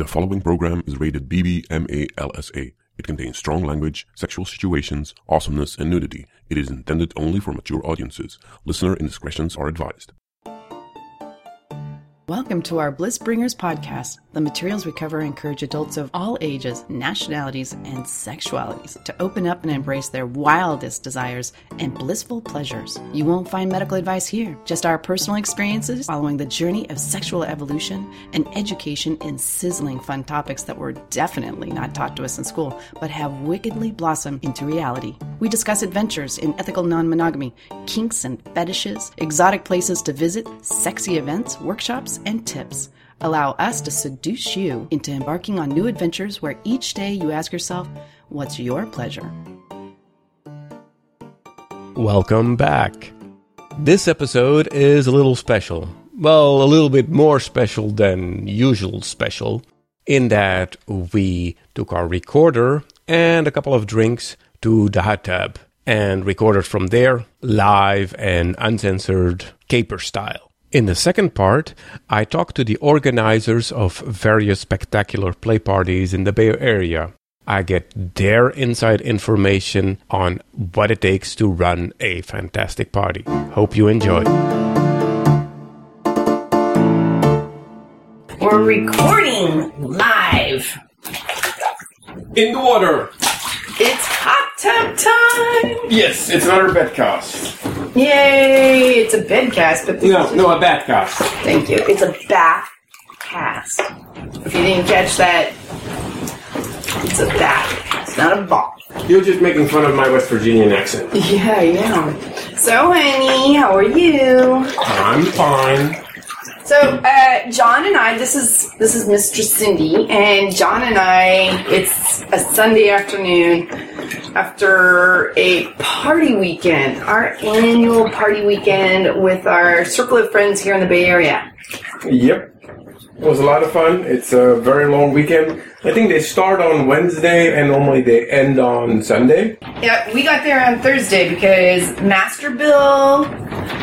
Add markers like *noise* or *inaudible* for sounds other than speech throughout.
The following program is rated BBMALSA. It contains strong language, sexual situations, awesomeness, and nudity. It is intended only for mature audiences. Listener indiscretions are advised. Welcome to our Bliss Bringers podcast. The materials we cover encourage adults of all ages, nationalities, and sexualities to open up and embrace their wildest desires and blissful pleasures. You won't find medical advice here, just our personal experiences following the journey of sexual evolution and education in sizzling fun topics that were definitely not taught to us in school, but have wickedly blossomed into reality. We discuss adventures in ethical non monogamy, kinks and fetishes, exotic places to visit, sexy events, workshops, and tips allow us to seduce you into embarking on new adventures where each day you ask yourself, What's your pleasure? Welcome back. This episode is a little special. Well, a little bit more special than usual special, in that we took our recorder and a couple of drinks to the hot tub and recorded from there live and uncensored caper style. In the second part, I talked to the organizers of various spectacular play parties in the Bay Area. I get their inside information on what it takes to run a fantastic party. Hope you enjoy. We're recording live. In the water. It's hot tub time. Yes, it's another bedcast. Yay! It's a bedcast, but this No, is no, a bedcast. Thank you. It's a bath cast. If you didn't catch that, it's a bath It's not a ball. You're just making fun of my West Virginian accent. *laughs* Yeah, yeah. So, honey, how are you? I'm fine. So, uh, John and I, this is this is Mistress Cindy, and John and I, it's a Sunday afternoon after a party weekend, our annual party weekend with our circle of friends here in the Bay Area. Yep. It was a lot of fun. It's a very long weekend. I think they start on Wednesday and normally they end on Sunday. Yeah, we got there on Thursday because Master Bill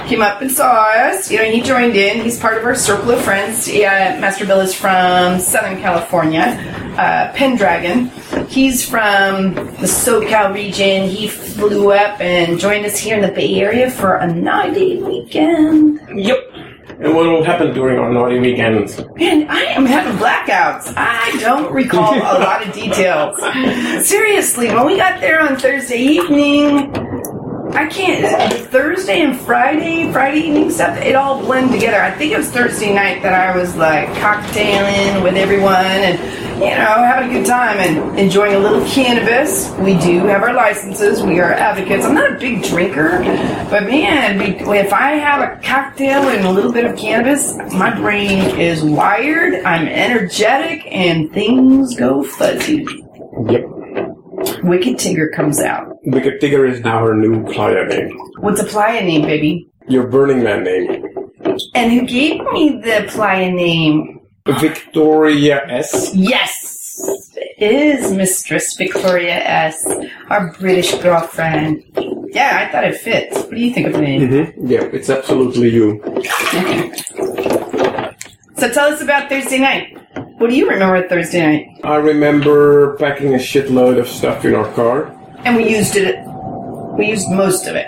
came up and saw us. You know, he joined in. He's part of our circle of friends. Yeah, Master Bill is from Southern California, uh, Pendragon. He's from the SoCal region. He flew up and joined us here in the Bay Area for a nine-day weekend. Yep. And what will happen during our naughty weekends? Man, I am having blackouts. I don't recall a lot of details. *laughs* Seriously, when we got there on Thursday evening, I can't. Thursday and Friday, Friday evening stuff, it all blended together. I think it was Thursday night that I was like cocktailing with everyone and, you know, having a good time and enjoying a little cannabis. We do have our licenses. We are advocates. I'm not a big drinker, but man, if I have a cocktail and a little bit of cannabis, my brain is wired. I'm energetic and things go fuzzy. Yep. Wicked Tigger comes out. Wicked Tigger is now her new playa name. What's a playa name, baby? Your Burning Man name. And who gave me the playa name? Victoria S. Yes, it is Mistress Victoria S., our British girlfriend. Yeah, I thought it fits. What do you think of the name? Mm-hmm. Yeah, it's absolutely you. So tell us about Thursday night. What do you remember Thursday night? I remember packing a shitload of stuff in our car. And we used it. We used most of it.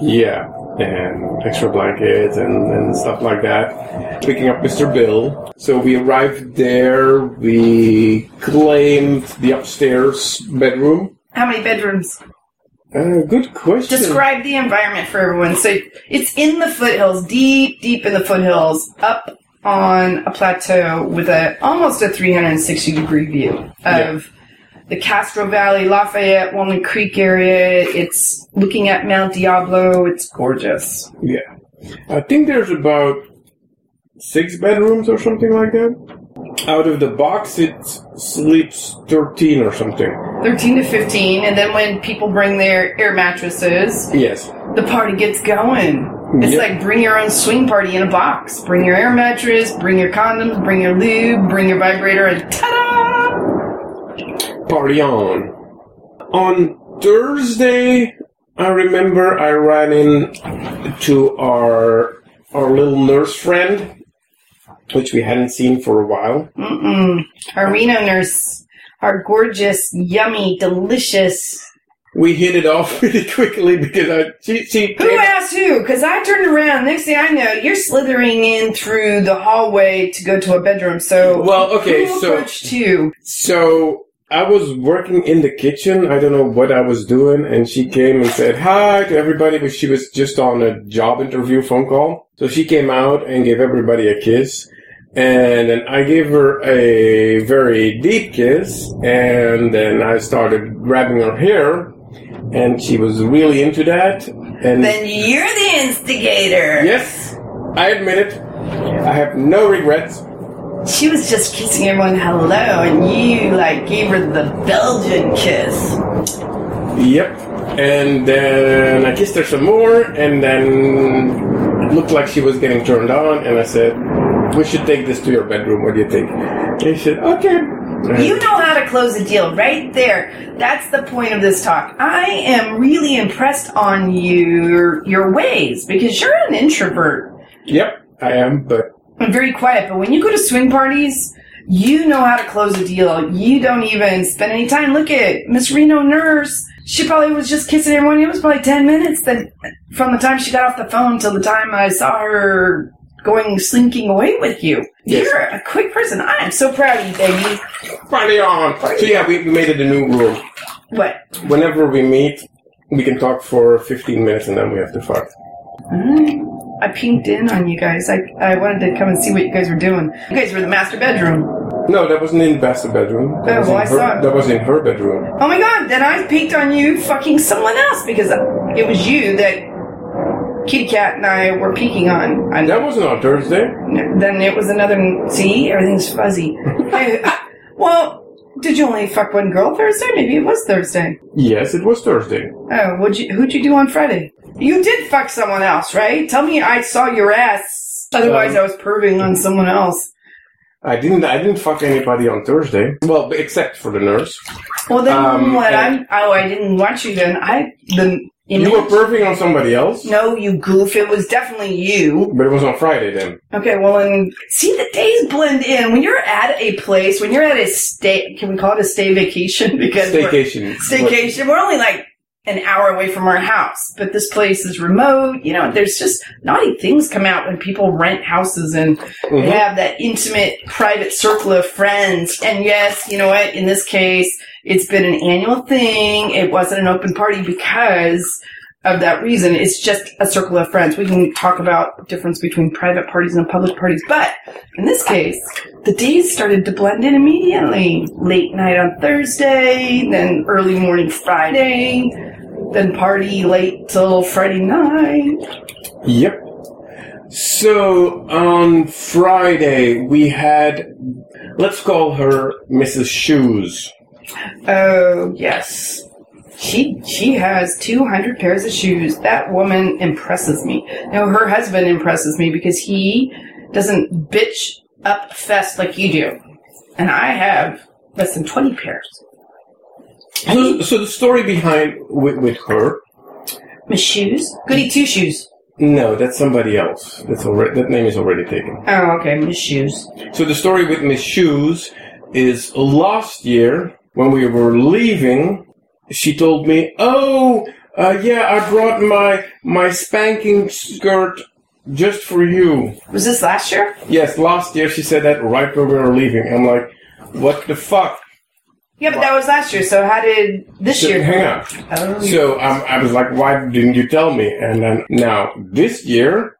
Yeah, and extra blankets and, and stuff like that. Picking up Mr. Bill. So we arrived there, we claimed the upstairs bedroom. How many bedrooms? Uh, good question. Describe the environment for everyone. So it's in the foothills, deep, deep in the foothills, up on a plateau with a almost a 360 degree view of Yeah. The Castro Valley, Lafayette, Walnut Creek area. It's looking at Mount Diablo. It's gorgeous. Yeah. I think there's about six bedrooms or something like that. Out of the box, it sleeps 13 or something. 13 to 15, and then when people bring their air mattresses, Yes. the party gets going. It's Yep. like bring your own swing party in a box. Bring your air mattress, bring your condoms, bring your lube, bring your vibrator, and ta-da! Party on. On Thursday, I remember I ran in to our our little nurse friend which we hadn't seen for a while. Mm-mm. Our Reno nurse, our gorgeous, yummy, delicious. We hit it off *laughs* pretty quickly because I, she, she Who asked who? Because I turned around. Next thing I know, you're slithering in through the hallway to go to a bedroom. So, Well, okay, so- approached you? So I was working in the kitchen. I don't know what I was doing, and she came and said hi to everybody, but she was just on a job interview phone call. So she came out and gave everybody a kiss. And then I gave her a very deep kiss, and then I started grabbing her hair, and she was really into that. And Then you're the instigator. yes, I admit it. I have no regrets. She was just kissing everyone hello, and you like gave her the Belgian kiss. Yep. And then I kissed her some more, and then it looked like she was getting turned on, and I said, We should take this to your bedroom. What do you think? And he said, Okay. You know how to close a deal right there. That's the point of this talk. I am really impressed on your your ways because you're an introvert. Yep, I am, but I'm very quiet, but when you go to swing parties, you know how to close a deal. You don't even spend any time. Look at Miss Reno nurse. She probably was just kissing everyone. It was probably ten minutes then from the time she got off the phone till the time I saw her going slinking away with you. Yes. You're a quick person. I am so proud of you, baby. party on. So yeah, we, we made it a new rule. What? Whenever we meet, we can talk for 15 minutes, and then we have to fuck. Mm-hmm. I pinked in on you guys. I, I wanted to come and see what you guys were doing. You guys were in the master bedroom. No, that wasn't in the master bedroom. That Oh, was well, in I her, saw it. That was in her bedroom. Oh my god, then I peeked on you fucking someone else because it was you that Kitty Cat and I were peeking on. I, That wasn't on Thursday. then it was another. See, everything's fuzzy. *laughs* Hey, well, did you only fuck one girl Thursday? Maybe it was Thursday. Yes, it was Thursday. Oh, what'd you, who'd you do on Friday? You did fuck someone else, right? Tell me I saw your ass. Otherwise, Um, I was perving on someone else. I didn't. I didn't fuck anybody on Thursday. Well, except for the nurse. Well, then um, what? I'm. Oh, I didn't watch you. Then I the image. You were perving on somebody else, no, you goof. It was definitely you. but it was on Friday then. Okay, well, and see the days blend in when you're at a place. When you're at a stay, can we call it a stay vacation? *laughs* Because we're- Staycation. staycation. We're only like an hour away from our house, but this place is remote. You know, there's just naughty things come out when people rent houses and Mhm. have that intimate, private circle of friends. And yes, you know what? In this case, it's been an annual thing. It wasn't an open party because of that reason. It's just a circle of friends. We can talk about difference between private parties and public parties, but in this case, the days started to blend in immediately. Late night on Thursday, then early morning Friday, then party late till Friday night. Yep. So on Friday we had, let's call her Mrs. Shoes. Oh yes, she she has two hundred pairs of shoes. That woman impresses me. No, her husband impresses me because he doesn't bitch up fest like you do, and I have less than twenty pairs. So, so the story behind with, with her, Miss Shoes, goody two shoes. no, that's somebody else. That's already that name is already taken. Oh, okay, Miss Shoes. So the story with Miss Shoes is last year when we were leaving, she told me, "Oh, uh, yeah, I brought my my spanking skirt just for you." Was this last year? Yes, last year she said that right when we were leaving. I'm like, "What the fuck?" Yeah, but that was last year. So how did this So, year? hang on. Oh, So um, I was like, "Why didn't you tell me?" And then now this year,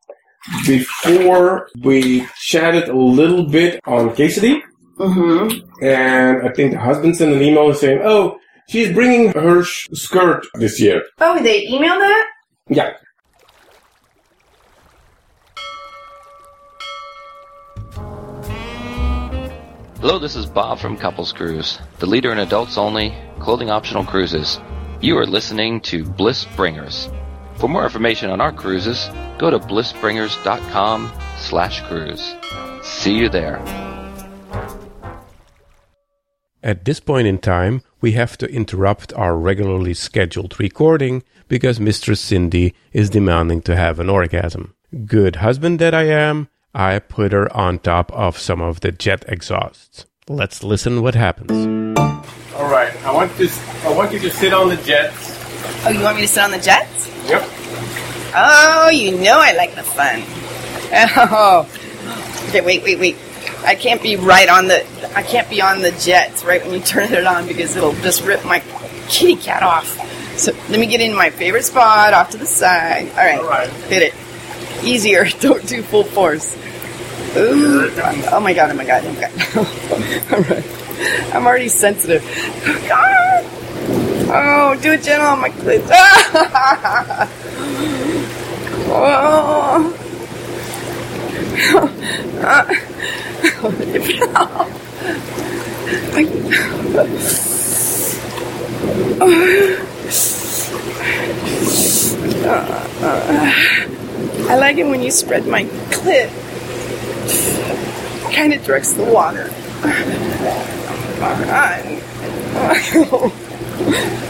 before we chatted a little bit on Quesadilla. mm-hmm. and I think the husband sent an email saying, "Oh, she's bringing her sh- skirt this year." Oh, they emailed that. Yeah. Hello, this is Bob from Couples Cruise, the leader in adults only, clothing optional cruises. You are listening to Bliss Bringers. For more information on our cruises, go to blissbringers.com slash cruise. See you there. At this point in time, we have to interrupt our regularly scheduled recording because Mistress Cindy is demanding to have an orgasm. Good husband that I am, I put her on top of some of the jet exhausts. Let's listen what happens. All right. I want this. I want you to sit on the jets. Oh, you want me to sit on the jets? Yep. Oh, you know I like the fun. Oh. Okay, wait, wait, wait. I can't be right on the. I can't be on the jets right when you turn it on because it'll just rip my kitty cat off. So let me get in my favorite spot off to the side. All right, All right. hit it. Easier. *laughs* Don't do full force. Ooh. Oh my god! Oh my god! Oh my god! *laughs* All right. I'm already sensitive. Oh, do it gentle on my clit. *laughs* oh. I like it when you spread my clit. Kind of directs the water. *laughs*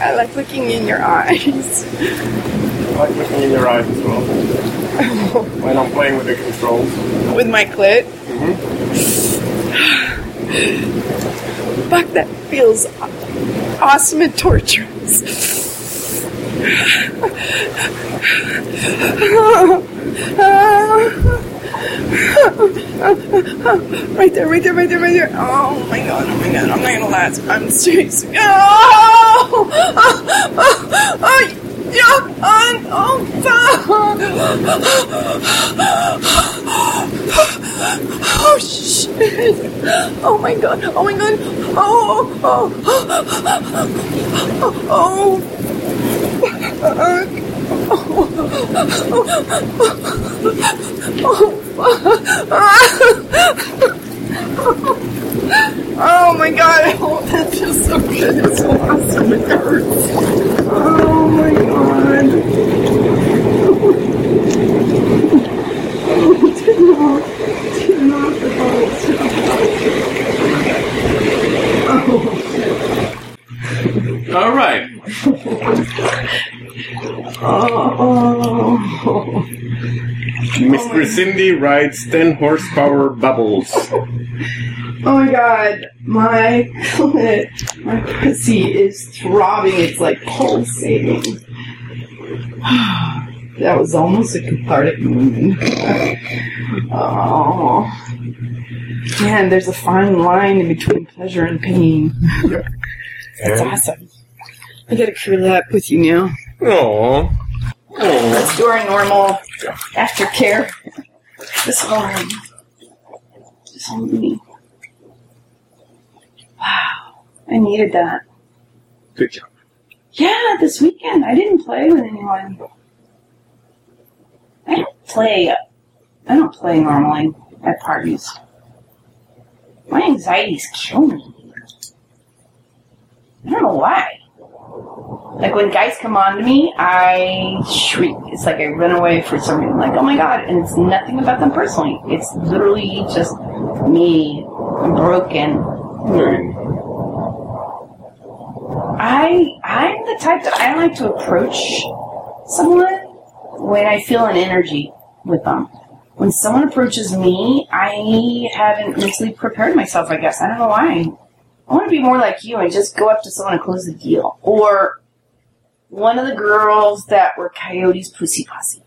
I like looking in your eyes. I like looking in your eyes as well. when I'm playing with the controls. with my clit. Mm-hmm. Fuck, that feels awesome and torturous. *laughs* right there, right there, right there, right there. Oh my god, oh my god, I'm not gonna last. I'm serious. *laughs* *laughs* Oh! Oh! Oh! oh yeah! Oh! Oh! Oh shit! Oh my god! Oh my god! Oh! Oh! *gasps* Oh! Oh, oh. Oh, my god! Oh, that feels so good. It's so awesome. It hurts. Oh my god. Turn off the ball. Oh. All right. Mr. Cindy rides 10 horsepower bubbles. Oh my god, my clit, my pussy is throbbing. It's like pulsating. *sighs* that was almost a cathartic moment. *laughs* oh. Man, there's a fine line in between pleasure and pain. *laughs* That's awesome. I gotta curl up with you now. Aww. Let's do our normal aftercare. This home. Just hold me. Wow. I needed that. Good job. Yeah, this weekend. I didn't play with anyone. I don't play. I don't play normally at parties. My anxieties kill me. I don't know why. Like when guys come on to me, I shriek. It's like I run away for some reason. Like, oh my god! And it's nothing about them personally. It's literally just me. Broken. I I'm the type that I like to approach someone when I feel an energy with them. When someone approaches me, I haven't mentally prepared myself. I guess I don't know why. I want to be more like you and just go up to someone and close the deal. Or one of the girls that were Coyote's Pussy Posse.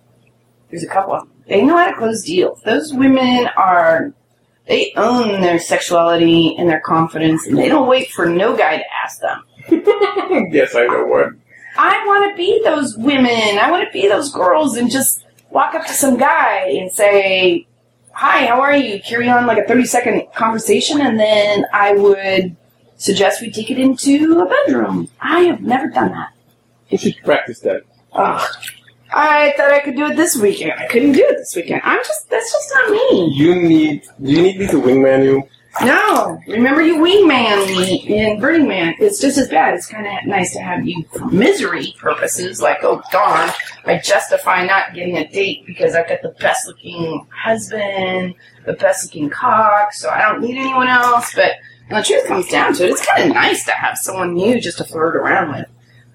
There's a couple of them. They know how to close deals. Those women are they own their sexuality and their confidence, and they don't wait for no guy to ask them. *laughs* yes, I know what. I want to be those women. I want to be those girls and just walk up to some guy and say, Hi, how are you? Carry on like a 30 second conversation, and then I would suggest we take it into a bedroom. I have never done that. You should practice that. Ugh. I thought I could do it this weekend. I couldn't do it this weekend. I'm just, that's just not me. You need. Do you need me to wingman you? No, remember you wingman me in Burning Man. It's just as bad. It's kind of nice to have you for misery purposes. Like, oh darn, I justify not getting a date because I've got the best looking husband, the best looking cock, so I don't need anyone else. But when the truth comes down to it, it's kind of nice to have someone new just to flirt around with.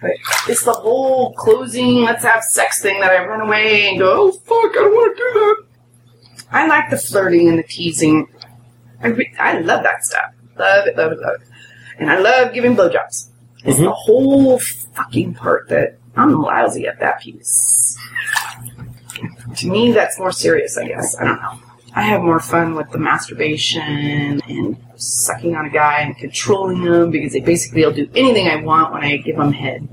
But it's the whole closing, let's have sex thing that I run away and go, oh fuck, I don't want to do that. I like the flirting and the teasing. I, re- I love that stuff. Love it, love it, love it. And I love giving blowjobs. It's the mm-hmm. whole fucking part that I'm lousy at that piece. To me, that's more serious, I guess. I don't know. I have more fun with the masturbation and sucking on a guy and controlling him because they basically will do anything I want when I give them head.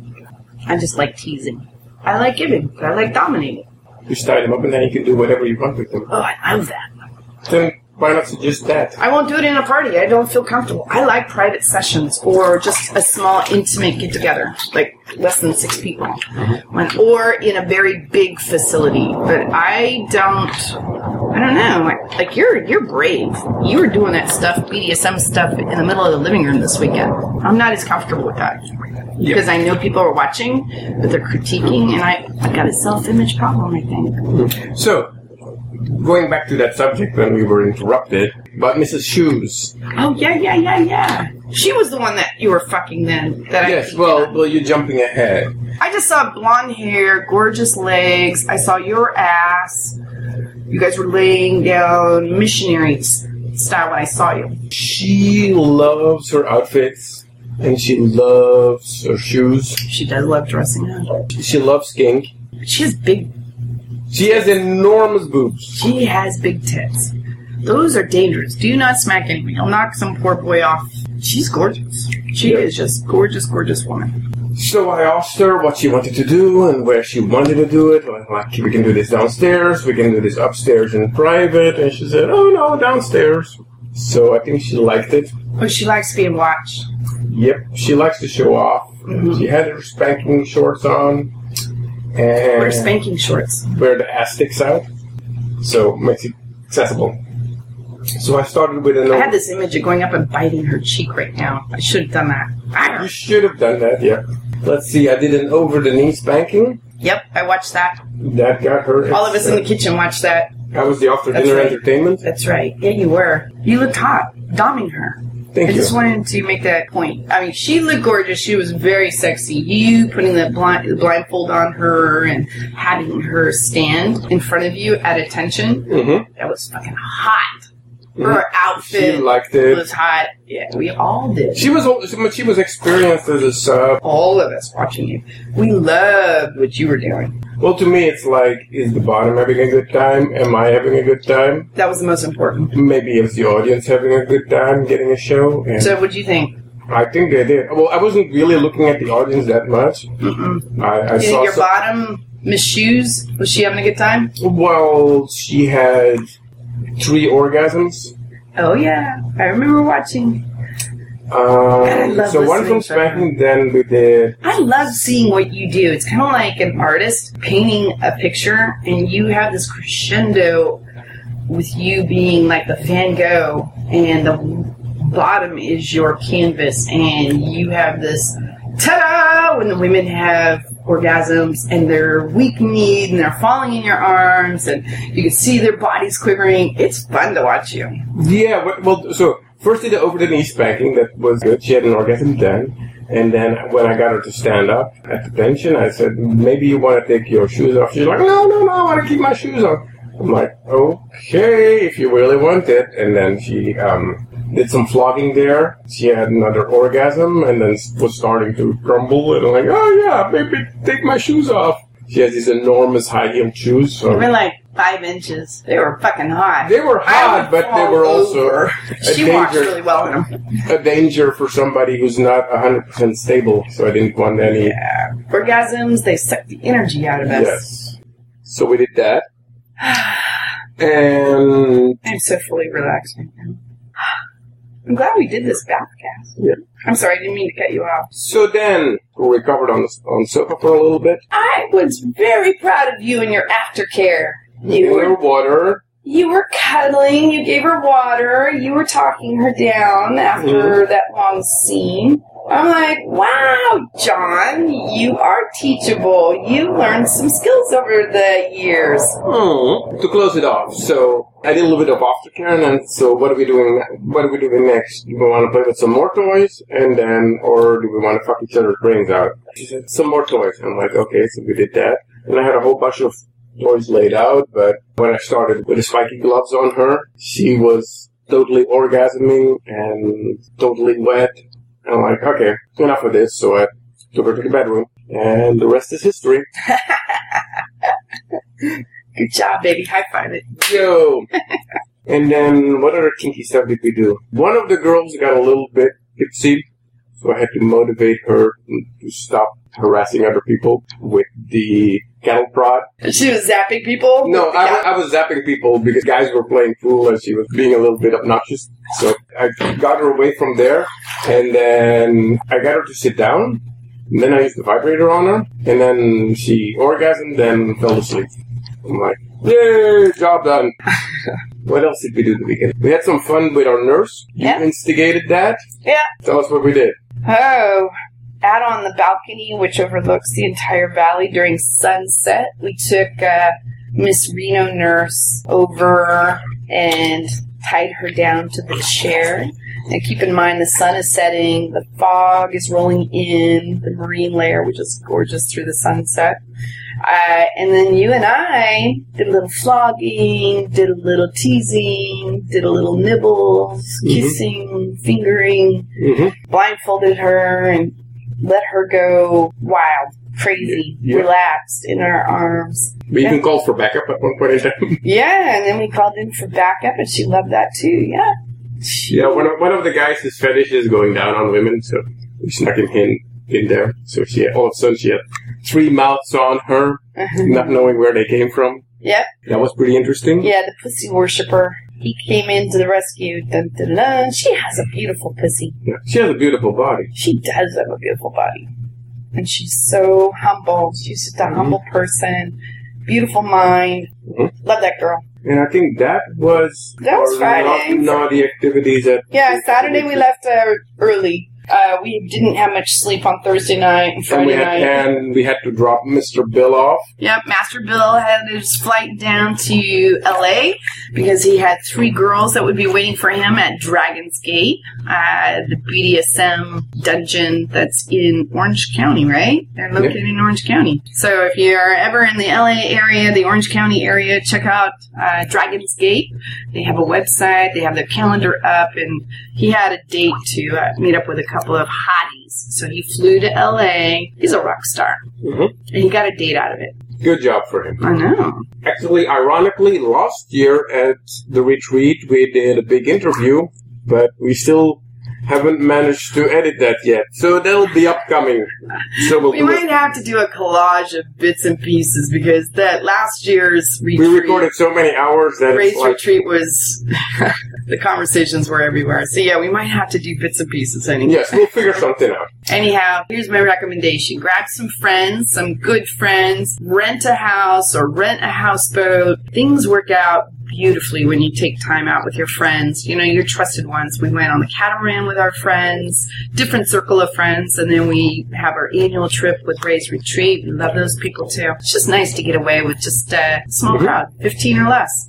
I just like teasing. I like giving, but I like dominating. You style them up and then you can do whatever you want with them. Oh, I love that. Then why not suggest that? I won't do it in a party. I don't feel comfortable. I like private sessions or just a small, intimate get together, like less than six people, mm-hmm. when, or in a very big facility. But I don't. I don't know. Like, like you're you're brave. You were doing that stuff, BDSM stuff, in the middle of the living room this weekend. I'm not as comfortable with that because I know people are watching, but they're critiquing, and I I got a self image problem. I think. So, going back to that subject when we were interrupted, about Mrs. Shoes. Oh yeah, yeah, yeah, yeah. She was the one that you were fucking then. That Yes, peeked well, well, you're jumping ahead. I just saw blonde hair, gorgeous legs. I saw your ass. You guys were laying down missionary style when I saw you. She loves her outfits and she loves her shoes. She does love dressing up. She loves kink. She has big. She has enormous boobs. She has big tits. Those are dangerous. Do not smack anyone. You'll knock some poor boy off. She's gorgeous. She is just gorgeous, gorgeous woman. So I asked her what she wanted to do and where she wanted to do it. Like, like, we can do this downstairs, we can do this upstairs in private. And she said, oh no, downstairs. So I think she liked it. But she likes being watched. Yep, she likes to show off. Mm-hmm. She had her spanking shorts on. And Wear spanking shorts. where the ass sticks out. So makes it accessible. So I started with an I had this image of going up and biting her cheek right now. I should have done that. Arr. You should have done that, yeah. Let's see, I did an over the knee spanking. Yep, I watched that. That got her. All of us in the kitchen watched that. That was the after That's dinner right. entertainment. That's right. Yeah, you were. You looked hot, doming her. Thank I you. just wanted to make that point. I mean, she looked gorgeous. She was very sexy. You putting the, blind, blindfold on her and having her stand in front of you at attention. Mhm. That was fucking hot. Her outfit Mm-hmm. She liked it. was hot. Yeah, we all did. She was she was experienced as a sub. all of us watching you. We loved what you were doing. Well, to me, it's like, is the bottom having a good time? Am I having a good time? That was the most important. Maybe is the audience having a good time getting a show? And So, what do you think? I think they did. Well, I wasn't really looking at the audience that much. I, I saw your some- bottom, Miss Shoes, was she having a good time? Well, she had three orgasms. Oh yeah, I remember watching. Um, so one from spanking, then we did. I love seeing what you do. It's kind of like an artist painting a picture, and you have this crescendo with you being like the Van Gogh, and the bottom is your canvas, and you have this ta-da when the women have orgasms and they're weak-kneed and they're falling in your arms and you can see their bodies quivering. It's fun to watch you. Yeah, well- well, so first did the over the knee spanking. That was good. She had an orgasm then. And then when I got her to stand up at the tension, I said, maybe you want to take your shoes off. She's like, no, no, no, I want to keep my shoes on. I'm like, okay, if you really want it. And then she um, did some flogging there. She had another orgasm and then was starting to crumble. And I'm like, oh yeah, maybe take my shoes off. She has these enormous high heeled shoes. So They were like five inches. They were fucking hot. they were hot, but they were also over. a She walks danger, really well in them. a danger for somebody who's not 100% stable. So I didn't want any. Yeah. Orgasms, they suck the energy out of us. Yes. So we did that. *sighs* And I'm so fully relaxed right now. I'm glad we did this bathcast. Yeah. I'm sorry, I didn't mean to cut you off. so then we recovered on the, on sofa for a little bit. I was very proud of you and your aftercare. You were, water. you were cuddling, you gave her water, you were talking her down after Mm-hmm. that long scene. I'm like, wow, John, you are teachable. You learned some skills over the years. Hmm. To close it off, so I did a little bit of aftercare, and so what are we doing? What are we doing next? Do we want to play with some more toys, and then, or do we want to fuck each other's brains out? She said some more toys. I'm like, okay, so we did that, and I had a whole bunch of toys laid out, but when I started with the spiky gloves on her, she was totally orgasming and totally wet. And I'm like, okay, enough of this. So I took her to the bedroom, and the rest is history. *laughs* Good job, baby. High five it. Yo! *laughs* and then what other kinky stuff did we do? One of the girls got a little bit tipsy, so I had to motivate her to stop harassing other people with the cattle prod. She was zapping people. No, I, I was zapping people because guys were playing pool and she was being a little bit obnoxious. So I got her away from there, and then I got her to sit down. And then I used the vibrator on her, and then she orgasmed, then fell asleep. I'm like, yay, job done. *laughs* what else did we do the weekend? We had some fun with our nurse. You Yeah. instigated that. Yeah. Tell us what we did. Oh, out on the balcony, which overlooks the entire valley during sunset, we took uh, Miss Reno nurse over and tied her down to the chair. And keep in mind, the sun is setting, the fog is rolling in, the marine layer, which is gorgeous through the sunset. Uh, and then you and I did a little flogging, did a little teasing, did a little nibbles, Mhm. kissing, fingering, hmm blindfolded her and let her go wild, crazy, Yeah. relaxed in our arms. We even called for backup at one point in time. *laughs* Yeah, and then we called in for backup, and she loved that too. Yeah. Yeah, one of, one of the guys, his fetish is going down on women, so we snuck him in, in there. So she, all of a sudden, she had three mouths on her, uh-huh. not knowing where they came from. Yep. That was pretty interesting. Yeah, the pussy worshiper. He came in to the rescue. Dun, dun, dun. She has a beautiful pussy. Yeah. She has a beautiful body. She does have a beautiful body. And she's so humble. She's just a Mhm. humble person. Beautiful mind. Mhm. Love that girl. And I think that was That was Friday. naughty activities at Yeah, Saturday we left uh, early. Uh, we didn't have much sleep on Thursday night and and Friday we, had, night. and we had to drop Mr. Bill off. Yep, Master Bill had his flight down to LA because he had three girls that would be waiting for him at Dragon's Gate, uh, the BDSM dungeon that's in Orange County, right? They're located in Orange County. So if you're ever in the LA area, the Orange County area, check out uh, Dragon's Gate. They have a website, they have their calendar up, and he had a date to uh, meet up with a couple of hotties. So he flew to LA. He's a rock star. Mhm. And he got a date out of it. Good job for him. I know. Actually, ironically, last year at the retreat, we did a big interview, but we still haven't managed to edit that yet. So that'll be upcoming. So we'll We might have to do a collage of bits and pieces because that last year's retreat, We recorded so many hours that race like, retreat was *laughs* the conversations were everywhere. So yeah, we might have to do bits and pieces anyhow. yes, we'll figure something out. Anyhow, here's my recommendation. Grab some friends, some good friends, rent a house or rent a houseboat. Things work out beautifully when you take time out with your friends. You know, your trusted ones. We went on the catamaran with our friends, different circle of friends, and then we have our annual trip with Ray's Retreat. We love those people too. It's just nice to get away with just a small Mhm. crowd, 15 or less.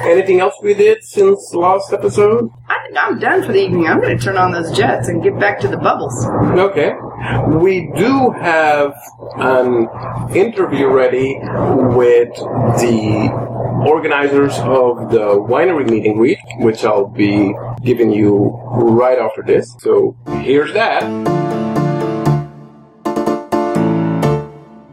Anything else we did since last episode? I think I'm done for the evening. I'm going to turn on those jets and get back to the bubbles. Okay. We do have an interview ready with the organizers of the winery meeting week, which I'll be giving you right after this. So here's that.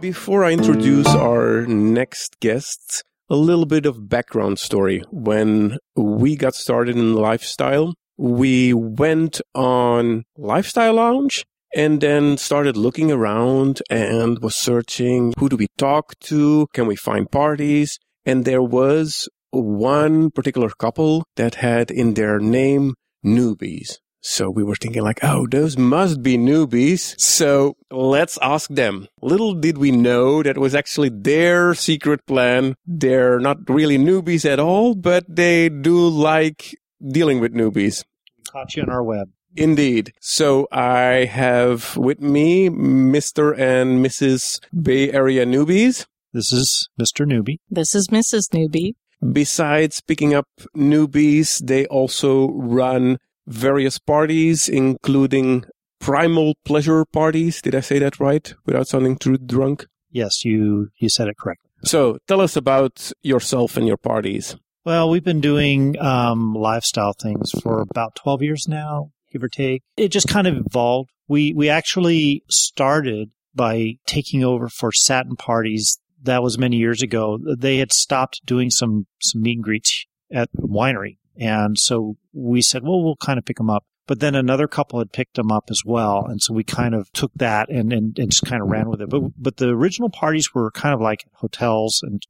Before I introduce our next guest, a little bit of background story. When we got started in lifestyle, we went on Lifestyle Lounge and then started looking around and was searching who do we talk to? Can we find parties? And there was one particular couple that had in their name newbies. So we were thinking like, oh, those must be newbies. So let's ask them. Little did we know that was actually their secret plan. They're not really newbies at all, but they do like dealing with newbies. Caught you on our web. Indeed. So I have with me Mr. and Mrs. Bay Area newbies. This is Mr. Newbie. This is Mrs. Newbie. Besides picking up newbies, they also run various parties, including primal pleasure parties. Did I say that right without sounding too drunk? Yes, you you said it correctly. So tell us about yourself and your parties. Well, we've been doing um, lifestyle things for about 12 years now, give or take. It just kind of evolved. We we actually started by taking over for satin parties. That was many years ago. They had stopped doing some some meet and greets at the winery, and so we said, well, we'll kind of pick them up. But then another couple had picked them up as well, and so we kind of took that and, and, and just kind of ran with it. But but the original parties were kind of like hotels, and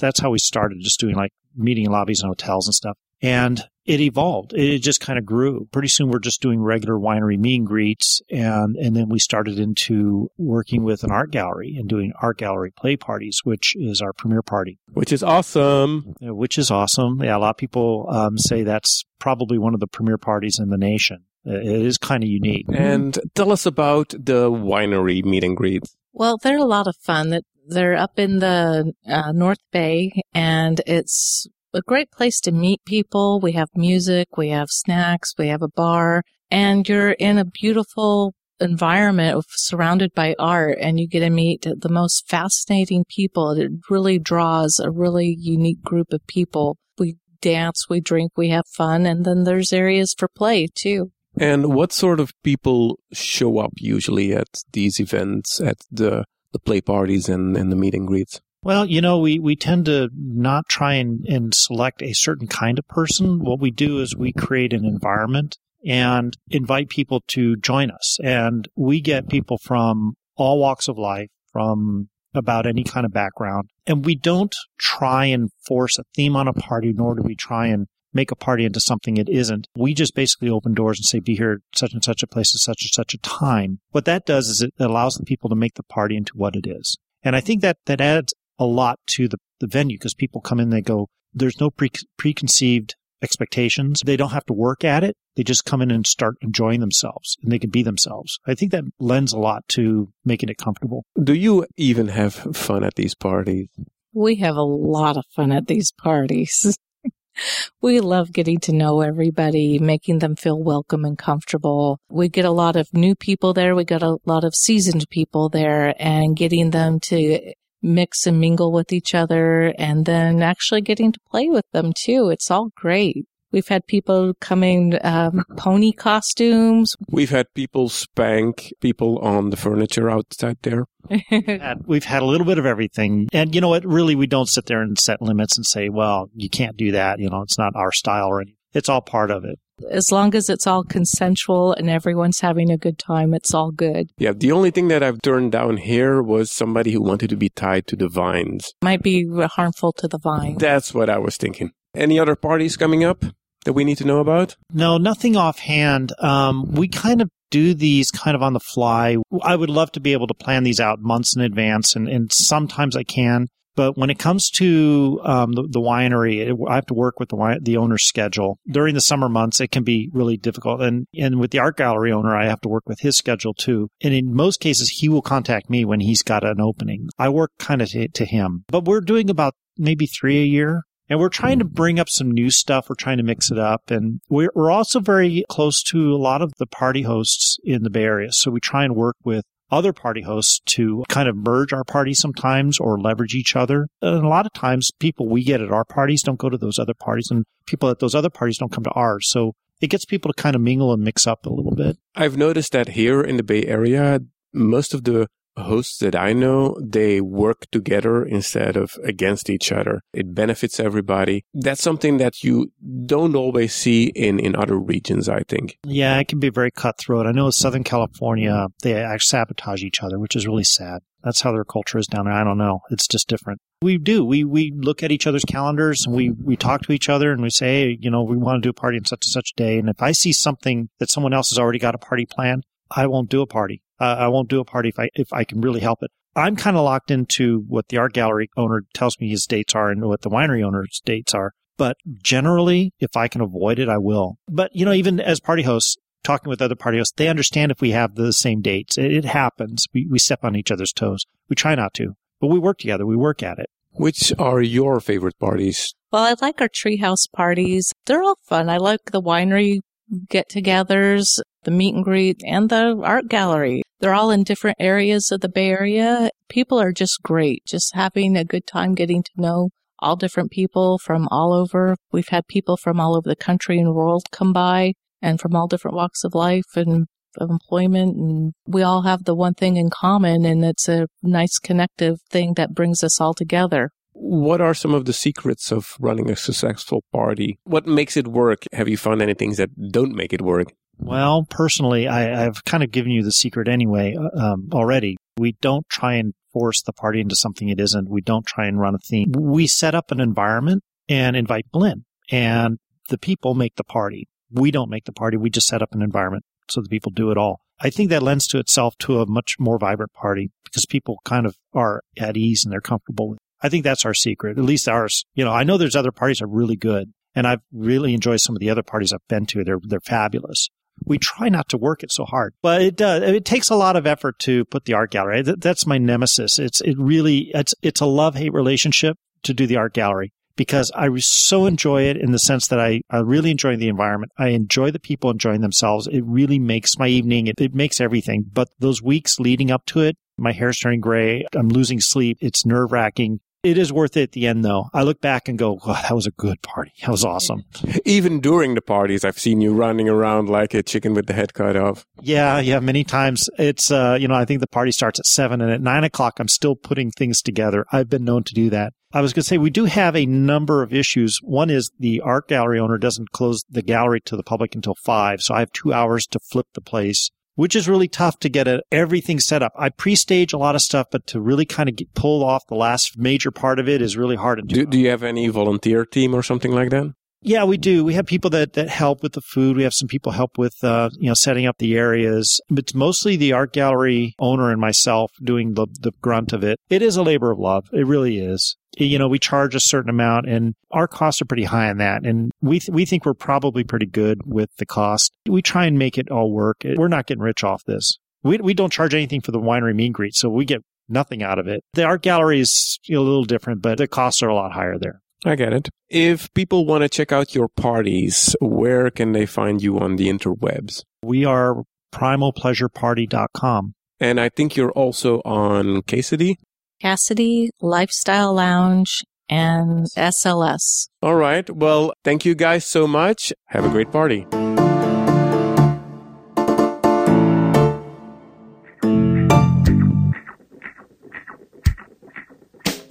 that's how we started, just doing like meeting lobbies and hotels and stuff. And it evolved. It just kind of grew. Pretty soon we're just doing regular winery meet and greets. And, and then we started into working with an art gallery and doing art gallery play parties, which is our premiere party. Which is awesome. Yeah, which is awesome. Yeah, a lot of people um, say that's probably one of the premier parties in the nation. It is kind of unique. And tell us about the winery meet and greets. Well, they're a lot of fun. That they're up in the uh, North Bay, and it's a great place to meet people. We have music, we have snacks, we have a bar, and you're in a beautiful environment surrounded by art and you get to meet the most fascinating people. It really draws a really unique group of people. We dance, we drink, we have fun, and then there's areas for play too. And what sort of people show up usually at these events, at the, the play parties and, and the meet and greets? Well, you know, we, we tend to not try and, and select a certain kind of person. What we do is we create an environment and invite people to join us. And we get people from all walks of life, from about any kind of background. And we don't try and force a theme on a party, nor do we try and make a party into something it isn't. We just basically open doors and say, be here at such and such a place at such and such a time. What that does is it allows the people to make the party into what it is. And I think that that adds a lot to the, the venue because people come in, they go, there's no pre- preconceived expectations. They don't have to work at it. They just come in and start enjoying themselves and they can be themselves. I think that lends a lot to making it comfortable. Do you even have fun at these parties? We have a lot of fun at these parties. *laughs* we love getting to know everybody, making them feel welcome and comfortable. We get a lot of new people there. We get a lot of seasoned people there and getting them to mix and mingle with each other and then actually getting to play with them too. It's all great. We've had people coming um, pony costumes. We've had people spank people on the furniture outside there. *laughs* We've had a little bit of everything. And you know what? Really, we don't sit there and set limits and say, well, you can't do that. You know, it's not our style or anything. It's all part of it as long as it's all consensual and everyone's having a good time, it's all good. Yeah, the only thing that I've turned down here was somebody who wanted to be tied to the vines. Might be harmful to the vine. That's what I was thinking. Any other parties coming up that we need to know about? No, nothing offhand. Um, we kind of do these kind of on the fly. I would love to be able to plan these out months in advance, and, and sometimes I can. But when it comes to um, the, the, winery, it, I have to work with the the owner's schedule during the summer months. It can be really difficult, and and with the art gallery owner, I have to work with his schedule too. And in most cases, he will contact me when he's got an opening. I work kind of to, to him, but we're doing about maybe three a year. And we're trying to bring up some new stuff. We're trying to mix it up. And we're, we're also very close to a lot of the party hosts in the Bay Area. So we try and work with other party hosts to kind of merge our parties sometimes or leverage each other. And a lot of times people we get at our parties don't go to those other parties and people at those other parties don't come to ours. So it gets people to kind of mingle and mix up a little bit. I've noticed that here in the Bay Area, most of the hosts that I know, they work together instead of against each other. It benefits everybody. That's something that you don't always see in, in other regions, I think. Yeah, it can be very cutthroat. I know Southern California, they sabotage each other, which is really sad. That's how their culture is down there. I don't know. It's just different. We do. We we look at each other's calendars and we we talk to each other and we say, hey, you know, we want to do a party on such and such day. And if I see something that someone else has already got a party planned, I won't do a party. Uh, I won't do a party if I if I can really help it. I'm kind of locked into what the art gallery owner tells me his dates are and what the winery owner's dates are. But generally, if I can avoid it, I will. But you know, even as party hosts, talking with other party hosts, they understand if we have the same dates. It, it happens. We we step on each other's toes. We try not to, but we work together. We work at it. Which are your favorite parties? Well, I like our treehouse parties. They're all fun. I like the winery get togethers, the meet and greet, and the art gallery. They're all in different areas of the Bay Area. People are just great, just having a good time getting to know all different people from all over. We've had people from all over the country and world come by and from all different walks of life and of employment. And we all have the one thing in common, and it's a nice connective thing that brings us all together. What are some of the secrets of running a successful party? What makes it work? Have you found any things that don't make it work? Well, personally, I, have kind of given you the secret anyway uh, um, already. We don't try and force the party into something it isn't. We don't try and run a theme. We set up an environment and invite Blinn, and the people make the party. We don't make the party. We just set up an environment so the people do it all. I think that lends to itself to a much more vibrant party because people kind of are at ease and they're comfortable I think that's our secret, at least ours. You know, I know there's other parties that are really good, and I've really enjoyed some of the other parties I've been to. They're they're fabulous. We try not to work it so hard, but it does. It takes a lot of effort to put the art gallery. That's my nemesis. It's it really it's it's a love hate relationship to do the art gallery because I so enjoy it in the sense that I, I really enjoy the environment. I enjoy the people enjoying themselves. It really makes my evening, it, it makes everything. But those weeks leading up to it, my hair's turning gray. I'm losing sleep. It's nerve wracking. It is worth it at the end, though. I look back and go, that was a good party. That was awesome. *laughs* Even during the parties, I've seen you running around like a chicken with the head cut off. Yeah, yeah, many times. It's, uh, you know, I think the party starts at seven and at nine o'clock, I'm still putting things together. I've been known to do that. I was going to say we do have a number of issues. One is the art gallery owner doesn't close the gallery to the public until five. So I have two hours to flip the place which is really tough to get a, everything set up. I pre-stage a lot of stuff, but to really kind of get, pull off the last major part of it is really hard to do. do. Do you have any volunteer team or something like that? Yeah, we do. We have people that, that help with the food. We have some people help with, uh, you know, setting up the areas. But it's mostly the art gallery owner and myself doing the, the grunt of it. It is a labor of love. It really is you know, we charge a certain amount and our costs are pretty high on that. And we, th- we think we're probably pretty good with the cost. We try and make it all work. We're not getting rich off this. We, we don't charge anything for the winery meet and greet. So we get nothing out of it. The art gallery is a little different, but the costs are a lot higher there. I get it. If people want to check out your parties, where can they find you on the interwebs? We are primalpleasureparty.com. And I think you're also on Kasidie. Kasidie, Lifestyle Lounge, and SLS. All right. Well, thank you guys so much. Have a great party.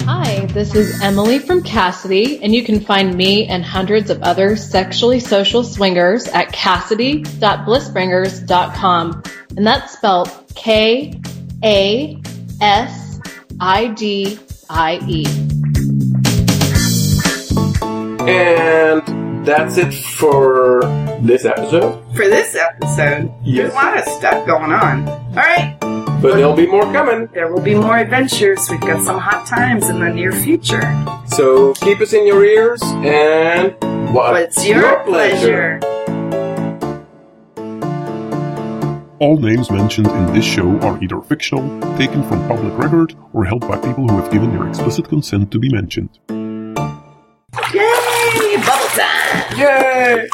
Hi, this is Emily from Kasidie, and you can find me and hundreds of other sexually social swingers at kasidie.blissbringers.com. And that's spelled K A S I D I E. And that's it for this episode. For this episode, Yes. there's a lot of stuff going on. All right, But there'll be more coming. there will be more adventures. We've got some hot times in the near future. So keep us in your ears and What's your pleasure? All names mentioned in this show are either fictional, taken from public record, or held by people who have given their explicit consent to be mentioned. Yay! Bubble time! Yay!